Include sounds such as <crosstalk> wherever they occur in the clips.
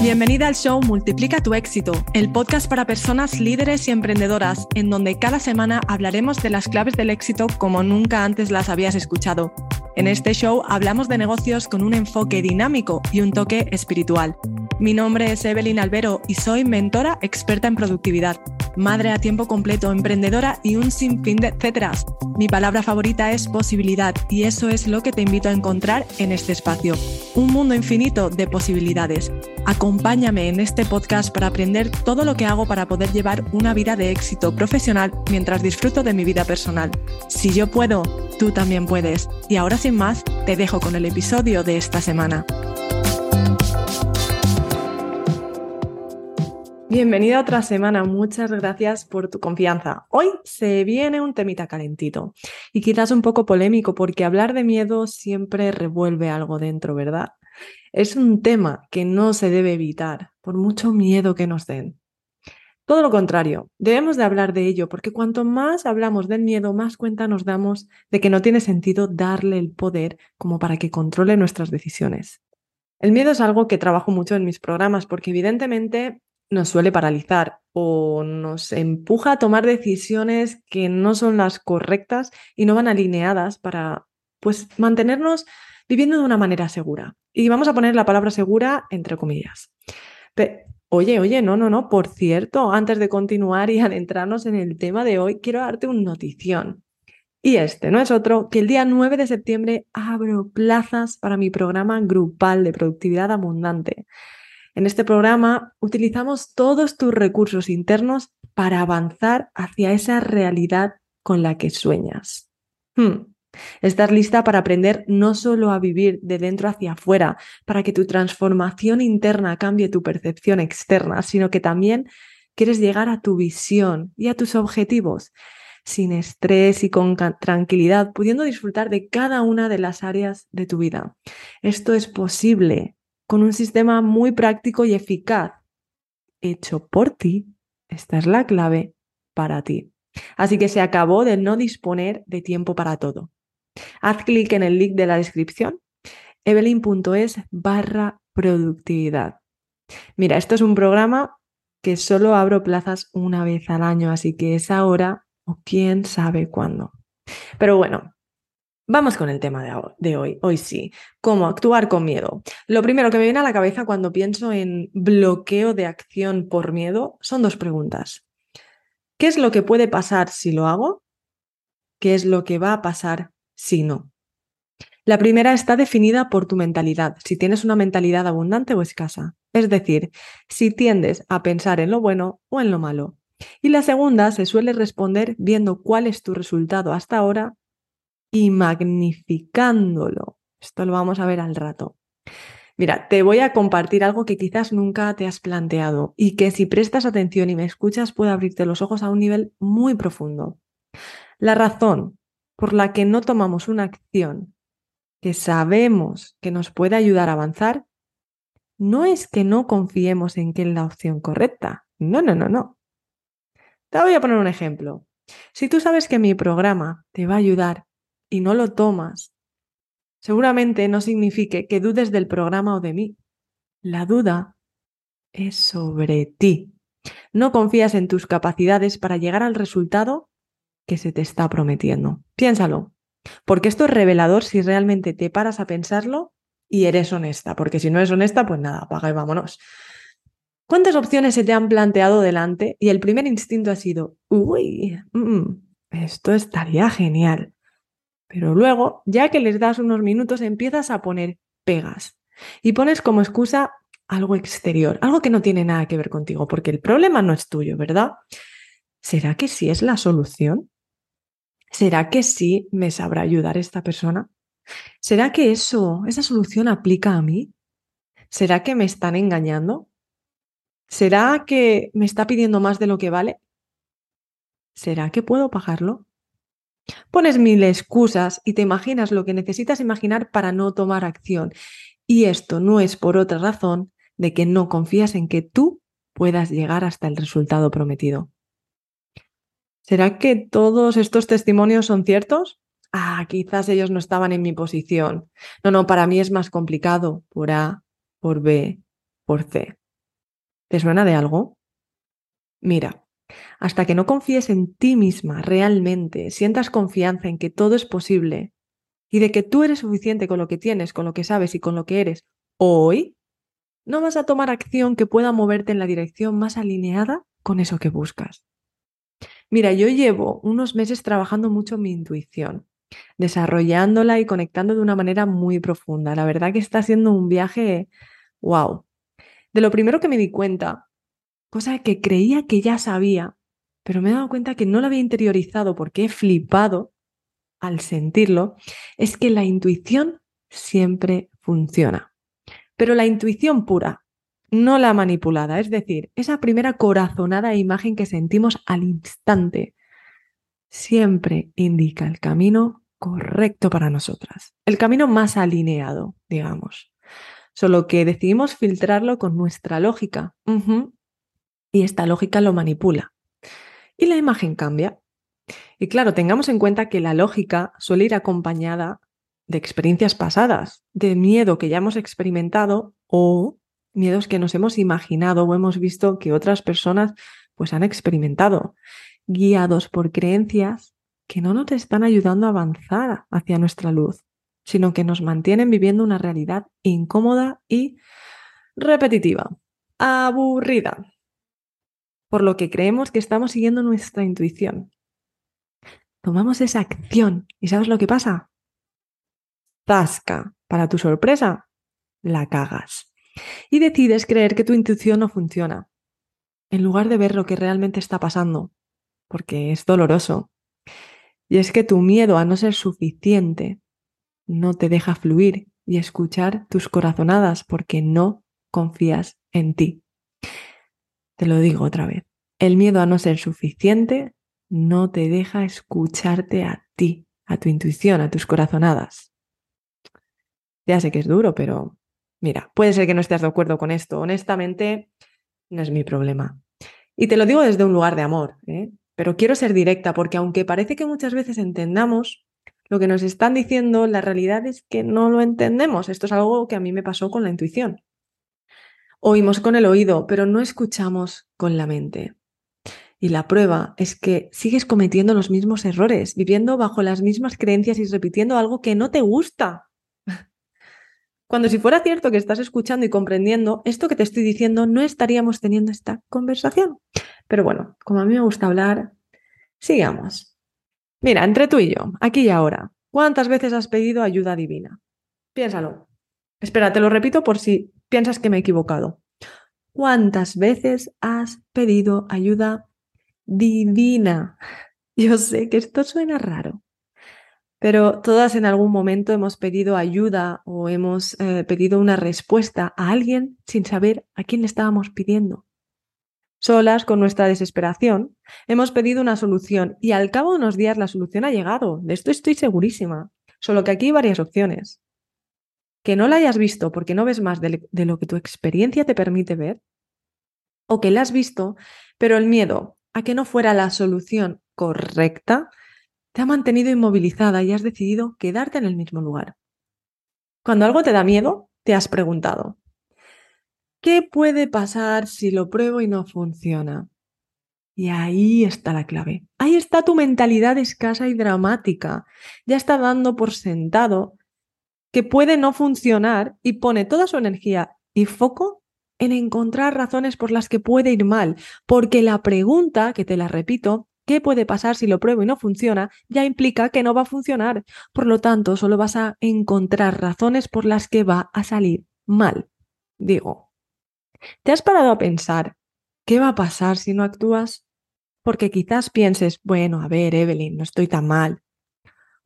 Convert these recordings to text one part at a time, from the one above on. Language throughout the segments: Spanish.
Bienvenida al show Multiplica tu éxito, el podcast para personas líderes y emprendedoras, en donde cada semana hablaremos de las claves del éxito como nunca antes las habías escuchado. En este show hablamos de negocios con un enfoque dinámico y un toque espiritual. Mi nombre es Evelyn Albero y soy mentora experta en productividad, madre a tiempo completo, emprendedora y un sinfín de etcéteras. Mi palabra favorita es posibilidad y eso es lo que te invito a encontrar en este espacio. Un mundo infinito de posibilidades. Acompáñame en este podcast para aprender todo lo que hago para poder llevar una vida de éxito profesional mientras disfruto de mi vida personal. Si yo puedo, tú también puedes. Y ahora sin más, te dejo con el episodio de esta semana. Bienvenida otra semana, muchas gracias por tu confianza. Hoy se viene un temita calentito y quizás un poco polémico porque hablar de miedo siempre revuelve algo dentro, ¿verdad? Es un tema que no se debe evitar por mucho miedo que nos den. Todo lo contrario, debemos de hablar de ello porque cuanto más hablamos del miedo, más cuenta nos damos de que no tiene sentido darle el poder como para que controle nuestras decisiones. El miedo es algo que trabajo mucho en mis programas porque evidentemente nos suele paralizar o nos empuja a tomar decisiones que no son las correctas y no van alineadas para pues mantenernos viviendo de una manera segura. Y vamos a poner la palabra segura entre comillas. oye, oye, no, no, no, por cierto, antes de continuar y <laughs> adentrarnos en el tema de hoy, quiero darte una notición. Y este no es otro que el día 9 de septiembre abro plazas para mi programa grupal de productividad abundante. En este programa utilizamos todos tus recursos internos para avanzar hacia esa realidad con la que sueñas. Hmm. Estar lista para aprender no solo a vivir de dentro hacia afuera, para que tu transformación interna cambie tu percepción externa, sino que también quieres llegar a tu visión y a tus objetivos sin estrés y con tranquilidad, pudiendo disfrutar de cada una de las áreas de tu vida. Esto es posible con un sistema muy práctico y eficaz, hecho por ti. Esta es la clave para ti. Así que se acabó de no disponer de tiempo para todo. Haz clic en el link de la descripción, evelyn.es barra productividad. Mira, esto es un programa que solo abro plazas una vez al año, así que es ahora o quién sabe cuándo. Pero bueno, Vamos con el tema de hoy. Hoy sí. ¿Cómo actuar con miedo? Lo primero que me viene a la cabeza cuando pienso en bloqueo de acción por miedo son dos preguntas. ¿Qué es lo que puede pasar si lo hago? ¿Qué es lo que va a pasar si no? La primera está definida por tu mentalidad, si tienes una mentalidad abundante o escasa. Es decir, si tiendes a pensar en lo bueno o en lo malo. Y la segunda se suele responder viendo cuál es tu resultado hasta ahora y magnificándolo. Esto lo vamos a ver al rato. Mira, te voy a compartir algo que quizás nunca te has planteado y que si prestas atención y me escuchas puede abrirte los ojos a un nivel muy profundo. La razón por la que no tomamos una acción que sabemos que nos puede ayudar a avanzar no es que no confiemos en que es la opción correcta. No, no, no, no. Te voy a poner un ejemplo. Si tú sabes que mi programa te va a ayudar y no lo tomas, seguramente no signifique que dudes del programa o de mí. La duda es sobre ti. No confías en tus capacidades para llegar al resultado que se te está prometiendo. Piénsalo, porque esto es revelador si realmente te paras a pensarlo y eres honesta, porque si no eres honesta, pues nada, apaga y vámonos. ¿Cuántas opciones se te han planteado delante y el primer instinto ha sido, uy, mm, esto estaría genial? Pero luego, ya que les das unos minutos, empiezas a poner pegas y pones como excusa algo exterior, algo que no tiene nada que ver contigo, porque el problema no es tuyo, ¿verdad? ¿Será que sí es la solución? ¿Será que sí me sabrá ayudar esta persona? ¿Será que eso, esa solución aplica a mí? ¿Será que me están engañando? ¿Será que me está pidiendo más de lo que vale? ¿Será que puedo pagarlo? Pones mil excusas y te imaginas lo que necesitas imaginar para no tomar acción. Y esto no es por otra razón de que no confías en que tú puedas llegar hasta el resultado prometido. ¿Será que todos estos testimonios son ciertos? Ah, quizás ellos no estaban en mi posición. No, no, para mí es más complicado por A, por B, por C. ¿Te suena de algo? Mira, hasta que no confíes en ti misma realmente, sientas confianza en que todo es posible y de que tú eres suficiente con lo que tienes, con lo que sabes y con lo que eres hoy, no vas a tomar acción que pueda moverte en la dirección más alineada con eso que buscas. Mira, yo llevo unos meses trabajando mucho mi intuición desarrollándola y conectando de una manera muy profunda. La verdad que está siendo un viaje, wow. De lo primero que me di cuenta, cosa que creía que ya sabía, pero me he dado cuenta que no lo había interiorizado porque he flipado al sentirlo, es que la intuición siempre funciona. Pero la intuición pura, no la manipulada, es decir, esa primera corazonada imagen que sentimos al instante, siempre indica el camino correcto para nosotras, el camino más alineado, digamos. Solo que decidimos filtrarlo con nuestra lógica. Y esta lógica lo manipula. Y la imagen cambia. Y claro, tengamos en cuenta que la lógica suele ir acompañada de experiencias pasadas, de miedo que ya hemos experimentado o miedos que nos hemos imaginado o hemos visto que otras personas pues han experimentado, guiados por creencias que no nos están ayudando a avanzar hacia nuestra luz, sino que nos mantienen viviendo una realidad incómoda y repetitiva, aburrida, por lo que creemos que estamos siguiendo nuestra intuición. Tomamos esa acción y ¿sabes lo que pasa? Tasca, para tu sorpresa, la cagas. Y decides creer que tu intuición no funciona, en lugar de ver lo que realmente está pasando, porque es doloroso, y es que tu miedo a no ser suficiente no te deja fluir y escuchar tus corazonadas porque no confías en ti. Te lo digo otra vez. El miedo a no ser suficiente no te deja escucharte a ti, a tu intuición, a tus corazonadas. Ya sé que es duro, pero mira, puede ser que no estés de acuerdo con esto. Honestamente, no es mi problema. Y te lo digo desde un lugar de amor. ¿eh? Pero quiero ser directa porque aunque parece que muchas veces entendamos lo que nos están diciendo, la realidad es que no lo entendemos. Esto es algo que a mí me pasó con la intuición. Oímos con el oído, pero no escuchamos con la mente. Y la prueba es que sigues cometiendo los mismos errores, viviendo bajo las mismas creencias y repitiendo algo que no te gusta. <laughs> Cuando si fuera cierto que estás escuchando y comprendiendo esto que te estoy diciendo, no estaríamos teniendo esta conversación. Pero bueno, como a mí me gusta hablar, sigamos. Mira, entre tú y yo, aquí y ahora, ¿cuántas veces has pedido ayuda divina? Piénsalo. Espera, te lo repito por si piensas que me he equivocado. ¿Cuántas veces has pedido ayuda divina? <laughs> Yo sé que esto suena raro, pero todas en algún momento hemos pedido ayuda o hemos eh, pedido una respuesta a alguien sin saber a quién le estábamos pidiendo. Solas, con nuestra desesperación, hemos pedido una solución y al cabo de unos días la solución ha llegado. De esto estoy segurísima. Solo que aquí hay varias opciones. Que no la hayas visto porque no ves más de, lo que tu experiencia te permite ver. O que la has visto, pero el miedo a que no fuera la solución correcta te ha mantenido inmovilizada y has decidido quedarte en el mismo lugar. Cuando algo te da miedo, te has preguntado, ¿Qué puede pasar si lo pruebo y no funciona? Y ahí está la clave. Ahí está tu mentalidad escasa y dramática. Ya está dando por sentado que puede no funcionar y pone toda su energía y foco en encontrar razones por las que puede ir mal. Porque la pregunta, que te la repito, ¿qué puede pasar si lo pruebo y no funciona? ya implica que no va a funcionar. Por lo tanto, solo vas a encontrar razones por las que va a salir mal. Digo, ¿Te has parado a pensar qué va a pasar si no actúas? Porque quizás pienses, bueno, a ver, Evelyn, no estoy tan mal.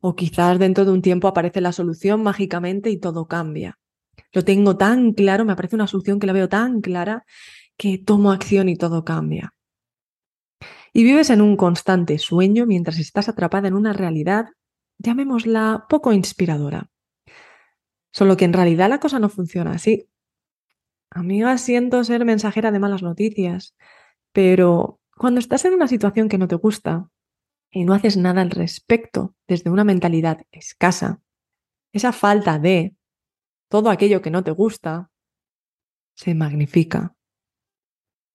O quizás dentro de un tiempo aparece la solución mágicamente y todo cambia. Lo tengo tan claro, me aparece una solución que la veo tan clara que tomo acción y todo cambia. Y vives en un constante sueño mientras estás atrapada en una realidad, llamémosla poco inspiradora. Solo que en realidad la cosa no funciona así. Amiga, siento ser mensajera de malas noticias, pero cuando estás en una situación que no te gusta, y no haces nada al respecto desde una mentalidad escasa, esa falta de todo aquello que no te gusta se magnifica.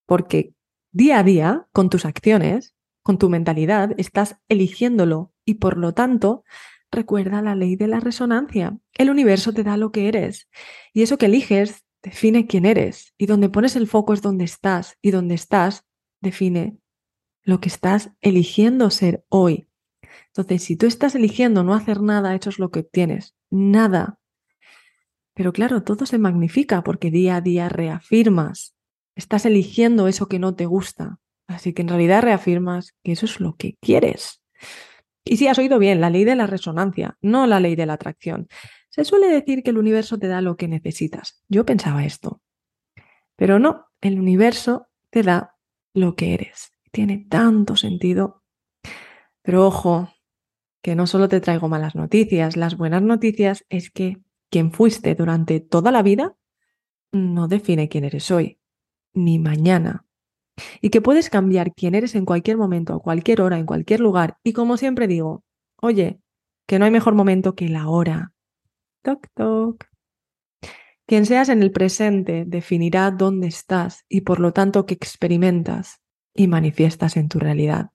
Porque día a día, con tus acciones, con tu mentalidad, estás eligiéndolo y por lo tanto, recuerda la ley de la resonancia. El universo te da lo que eres y eso que eliges define quién eres y donde pones el foco es donde estás y donde estás define lo que estás eligiendo ser hoy. Entonces, si tú estás eligiendo no hacer nada, eso es lo que tienes. Nada. Pero claro, todo se magnifica porque día a día reafirmas. Estás eligiendo eso que no te gusta. Así que en realidad reafirmas que eso es lo que quieres. Y si has oído bien, la ley de la resonancia, no la ley de la atracción. Se suele decir que el universo te da lo que necesitas. Yo pensaba esto. Pero no, el universo te da lo que eres. Tiene tanto sentido. Pero ojo, que no solo te traigo malas noticias, las buenas noticias es que quien fuiste durante toda la vida no define quién eres hoy, ni mañana. Y que puedes cambiar quién eres en cualquier momento, a cualquier hora, en cualquier lugar. Y como siempre digo, oye, que no hay mejor momento que la hora. Toc, toc. Quien seas en el presente definirá dónde estás y por lo tanto qué experimentas y manifiestas en tu realidad.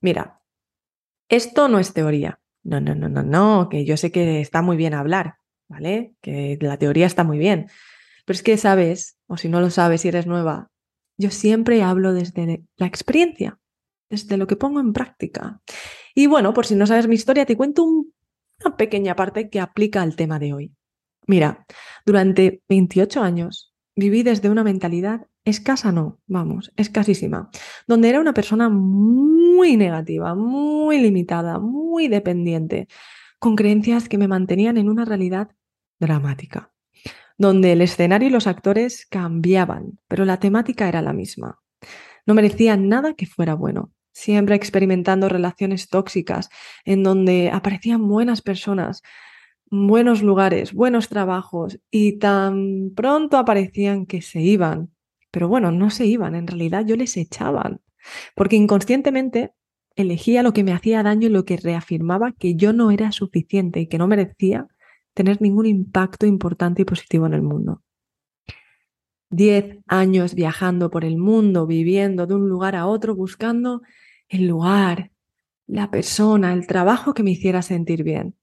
Mira, esto no es teoría. No, no, no, no, no, que yo sé que está muy bien hablar, ¿vale? Que la teoría está muy bien. Pero es que sabes, o si no lo sabes, si eres nueva, yo siempre hablo desde la experiencia, desde lo que pongo en práctica. Y bueno, por si no sabes mi historia, te cuento una pequeña parte que aplica al tema de hoy. Mira, durante 28 años viví desde una mentalidad escasa, no, vamos, escasísima, donde era una persona muy negativa, muy limitada, muy dependiente, con creencias que me mantenían en una realidad dramática, donde el escenario y los actores cambiaban, pero la temática era la misma. No merecía nada que fuera bueno, siempre experimentando relaciones tóxicas, en donde aparecían buenas personas, buenos lugares, buenos trabajos, y tan pronto aparecían que se iban. Pero bueno, no se iban, en realidad yo les echaban, porque inconscientemente elegía lo que me hacía daño y lo que reafirmaba que yo no era suficiente y que no merecía tener ningún impacto importante y positivo en el mundo. Diez años viajando por el mundo, viviendo de un lugar a otro, buscando el lugar, la persona, el trabajo que me hiciera sentir bien.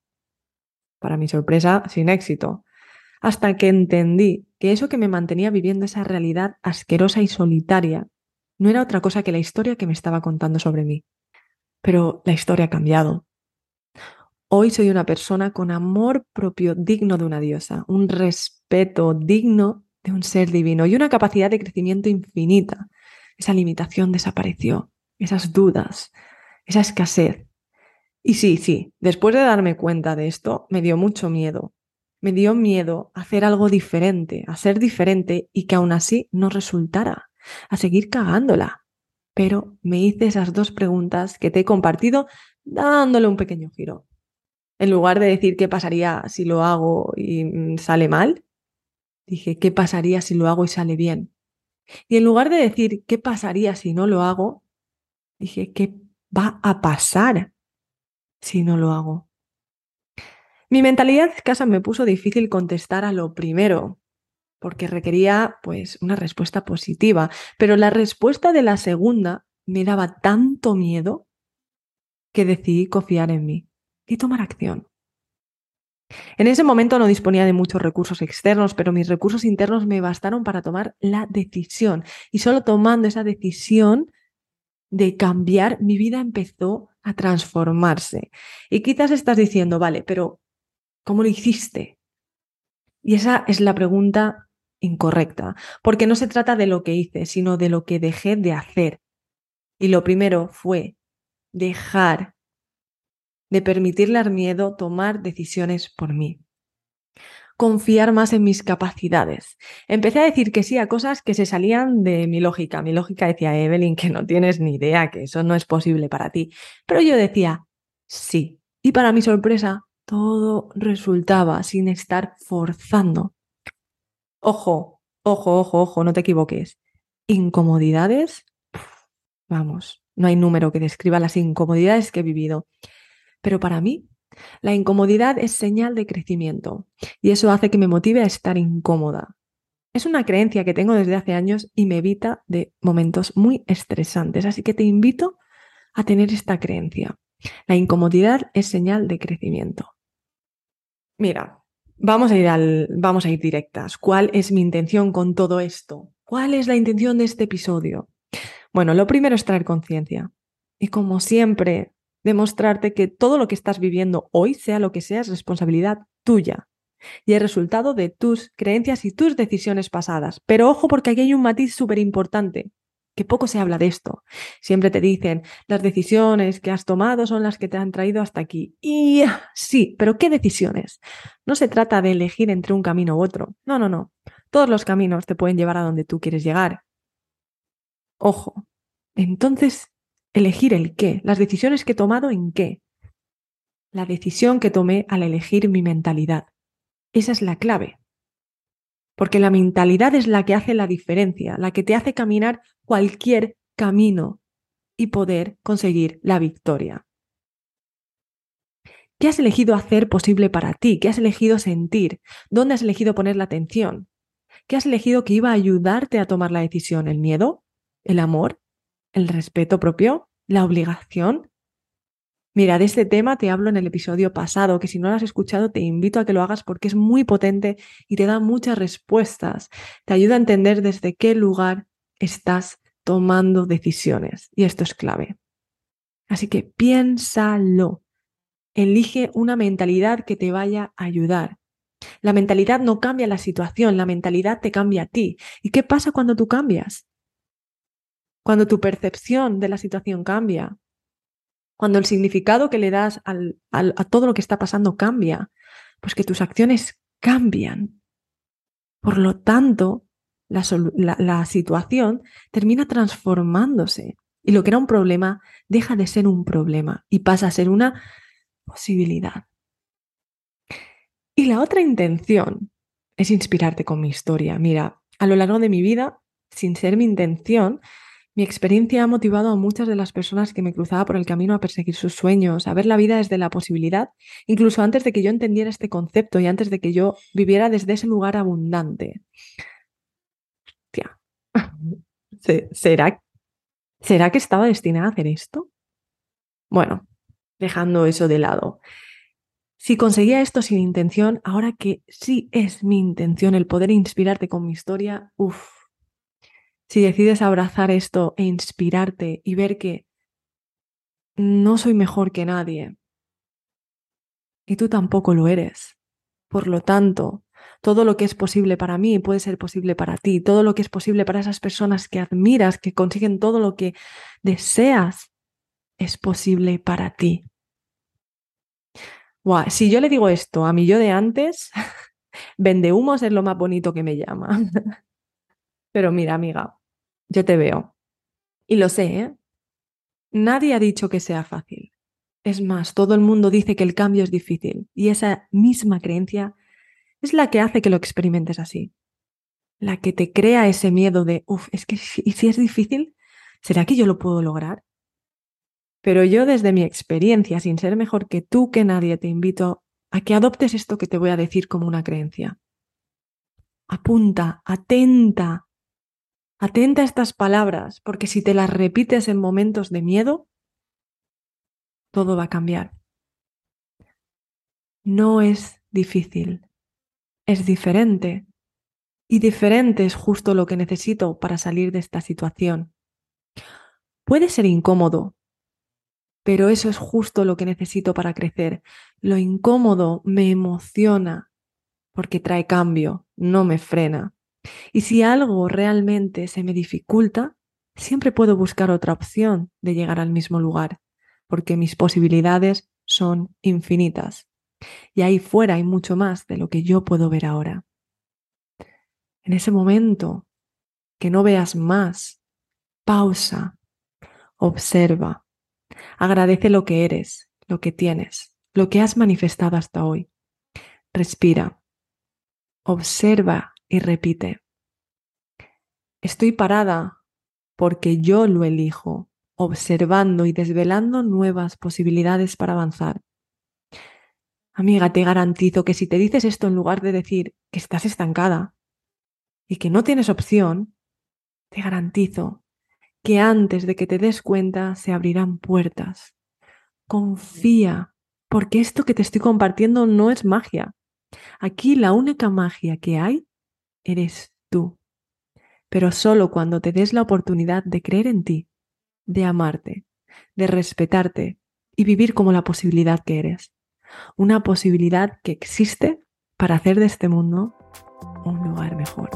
Para mi sorpresa, sin éxito. Hasta que entendí que eso que me mantenía viviendo esa realidad asquerosa y solitaria no era otra cosa que la historia que me estaba contando sobre mí. Pero la historia ha cambiado. Hoy soy una persona con amor propio digno de una diosa, un respeto digno de un ser divino y una capacidad de crecimiento infinita. Esa limitación desapareció, esas dudas, esa escasez. Y sí, sí, después de darme cuenta de esto, me dio mucho miedo. Me dio miedo a hacer algo diferente, a ser diferente y que aún así no resultara, a seguir cagándola. Pero me hice esas dos preguntas que te he compartido dándole un pequeño giro. En lugar de decir qué pasaría si lo hago y mm, sale mal, dije qué pasaría si lo hago y sale bien. Y en lugar de decir qué pasaría si no lo hago, dije qué va a pasar si no lo hago. Mi mentalidad casa me puso difícil contestar a lo primero, porque requería pues una respuesta positiva, pero la respuesta de la segunda me daba tanto miedo que decidí confiar en mí y tomar acción. En ese momento no disponía de muchos recursos externos, pero mis recursos internos me bastaron para tomar la decisión. Y solo tomando esa decisión de cambiar, mi vida empezó a transformarse. Y quizás estás diciendo, vale, pero ¿cómo lo hiciste? Y esa es la pregunta incorrecta, porque no se trata de lo que hice, sino de lo que dejé de hacer. Y lo primero fue dejar de permitirle al miedo tomar decisiones por mí. Confiar más en mis capacidades. Empecé a decir que sí a cosas que se salían de mi lógica. Mi lógica decía, Evelyn, que no tienes ni idea, que eso no es posible para ti. Pero yo decía, sí. Y para mi sorpresa, todo resultaba sin estar forzando. Ojo, ojo, ojo, ojo, no te equivoques. Incomodidades, vamos, No hay número que describa las incomodidades que he vivido. Pero para mí, la incomodidad es señal de crecimiento y eso hace que me motive a estar incómoda. Es una creencia que tengo desde hace años y me evita de momentos muy estresantes, así que te invito a tener esta creencia. La incomodidad es señal de crecimiento. Mira, vamos a ir al vamos a ir directas. ¿Cuál es mi intención con todo esto? ¿Cuál es la intención de este episodio? Bueno, lo primero es traer conciencia. Y como siempre, demostrarte que todo lo que estás viviendo hoy, sea lo que sea, es responsabilidad tuya y el resultado de tus creencias y tus decisiones pasadas. Pero ojo porque aquí hay un matiz súper importante, que poco se habla de esto. Siempre te dicen, las decisiones que has tomado son las que te han traído hasta aquí. Y sí, pero ¿qué decisiones? No se trata de elegir entre un camino u otro. No, no, no. Todos los caminos te pueden llevar a donde tú quieres llegar. Ojo. Entonces, elegir el qué, las decisiones que he tomado en qué. La decisión que tomé al elegir mi mentalidad. Esa es la clave. Porque la mentalidad es la que hace la diferencia, la que te hace caminar cualquier camino y poder conseguir la victoria. ¿Qué has elegido hacer posible para ti? ¿Qué has elegido sentir? ¿Dónde has elegido poner la atención? ¿Qué has elegido que iba a ayudarte a tomar la decisión? ¿El miedo? ¿El amor? ¿El respeto propio? ¿La obligación? Mira, de este tema te hablo en el episodio pasado, que si no lo has escuchado te invito a que lo hagas porque es muy potente y te da muchas respuestas. Te ayuda a entender desde qué lugar estás tomando decisiones. Y esto es clave. Así que piénsalo. Elige una mentalidad que te vaya a ayudar. La mentalidad no cambia la situación, la mentalidad te cambia a ti. ¿Y qué pasa cuando tú cambias? Cuando tu percepción de la situación cambia, cuando el significado que le das a todo lo que está pasando cambia, pues que tus acciones cambian. Por lo tanto, la, la situación termina transformándose y lo que era un problema deja de ser un problema y pasa a ser una posibilidad. Y la otra intención es inspirarte con mi historia. Mira, a lo largo de mi vida, sin ser mi intención, mi experiencia ha motivado a muchas de las personas que me cruzaba por el camino a perseguir sus sueños, a ver la vida desde la posibilidad, incluso antes de que yo entendiera este concepto y antes de que yo viviera desde ese lugar abundante. Tía, <laughs> ¿será, ¿será que estaba destinada a hacer esto? Bueno, dejando eso de lado. Si conseguía esto sin intención, ahora que sí es mi intención el poder inspirarte con mi historia, uff, si decides abrazar esto e inspirarte y ver que no soy mejor que nadie y tú tampoco lo eres. Por lo tanto, todo lo que es posible para mí puede ser posible para ti, todo lo que es posible para esas personas que admiras, que consiguen todo lo que deseas, es posible para ti. si yo le digo esto a mi yo de antes, <laughs> vende humos es lo más bonito que me llama. <laughs> Pero mira, amiga, yo te veo. Y lo sé, ¿eh? Nadie ha dicho que sea fácil. Es más, todo el mundo dice que el cambio es difícil y esa misma creencia es la que hace que lo experimentes así. La que te crea ese miedo de, uff, es que si, si es difícil, ¿será que yo lo puedo lograr? Pero yo desde mi experiencia, sin ser mejor que tú, que nadie, te invito a que adoptes esto que te voy a decir como una creencia. Apunta, atenta Atenta a estas palabras, porque si te las repites en momentos de miedo, todo va a cambiar. No es difícil, es diferente. Y diferente es justo lo que necesito para salir de esta situación. Puede ser incómodo, pero eso es justo lo que necesito para crecer. Lo incómodo me emociona porque trae cambio, no me frena. Y si algo realmente se me dificulta, siempre puedo buscar otra opción de llegar al mismo lugar, porque mis posibilidades son infinitas. Y ahí fuera hay mucho más de lo que yo puedo ver ahora. En ese momento que no veas más, pausa, observa, agradece lo que eres, lo que tienes, lo que has manifestado hasta hoy. Respira, observa y repite. Estoy parada porque yo lo elijo observando y desvelando nuevas posibilidades para avanzar. Amiga, te garantizo que si te dices esto en lugar de decir que estás estancada y que no tienes opción, te garantizo que antes de que te des cuenta se abrirán puertas. Confía, porque esto que te estoy compartiendo no es magia. Aquí la única magia que hay eres tú. Pero solo cuando te des la oportunidad de creer en ti, de amarte, de respetarte y vivir como la posibilidad que eres una posibilidad que existe para hacer de este mundo un lugar mejor.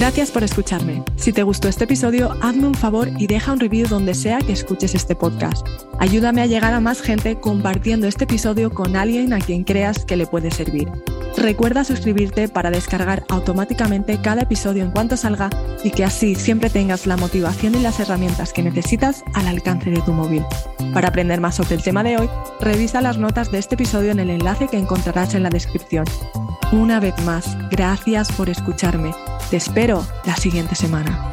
Gracias por escucharme. Si te gustó este episodio, hazme un favor y deja un review donde sea que escuches este podcast. Ayúdame a llegar a más gente compartiendo este episodio con alguien a quien creas que le puede servir. Recuerda suscribirte para descargar automáticamente cada episodio en cuanto salga y que así siempre tengas la motivación y las herramientas que necesitas al alcance de tu móvil. Para aprender más sobre el tema de hoy, revisa las notas de este episodio en el enlace que encontrarás en la descripción. Una vez más, gracias por escucharme. Te espero la siguiente semana.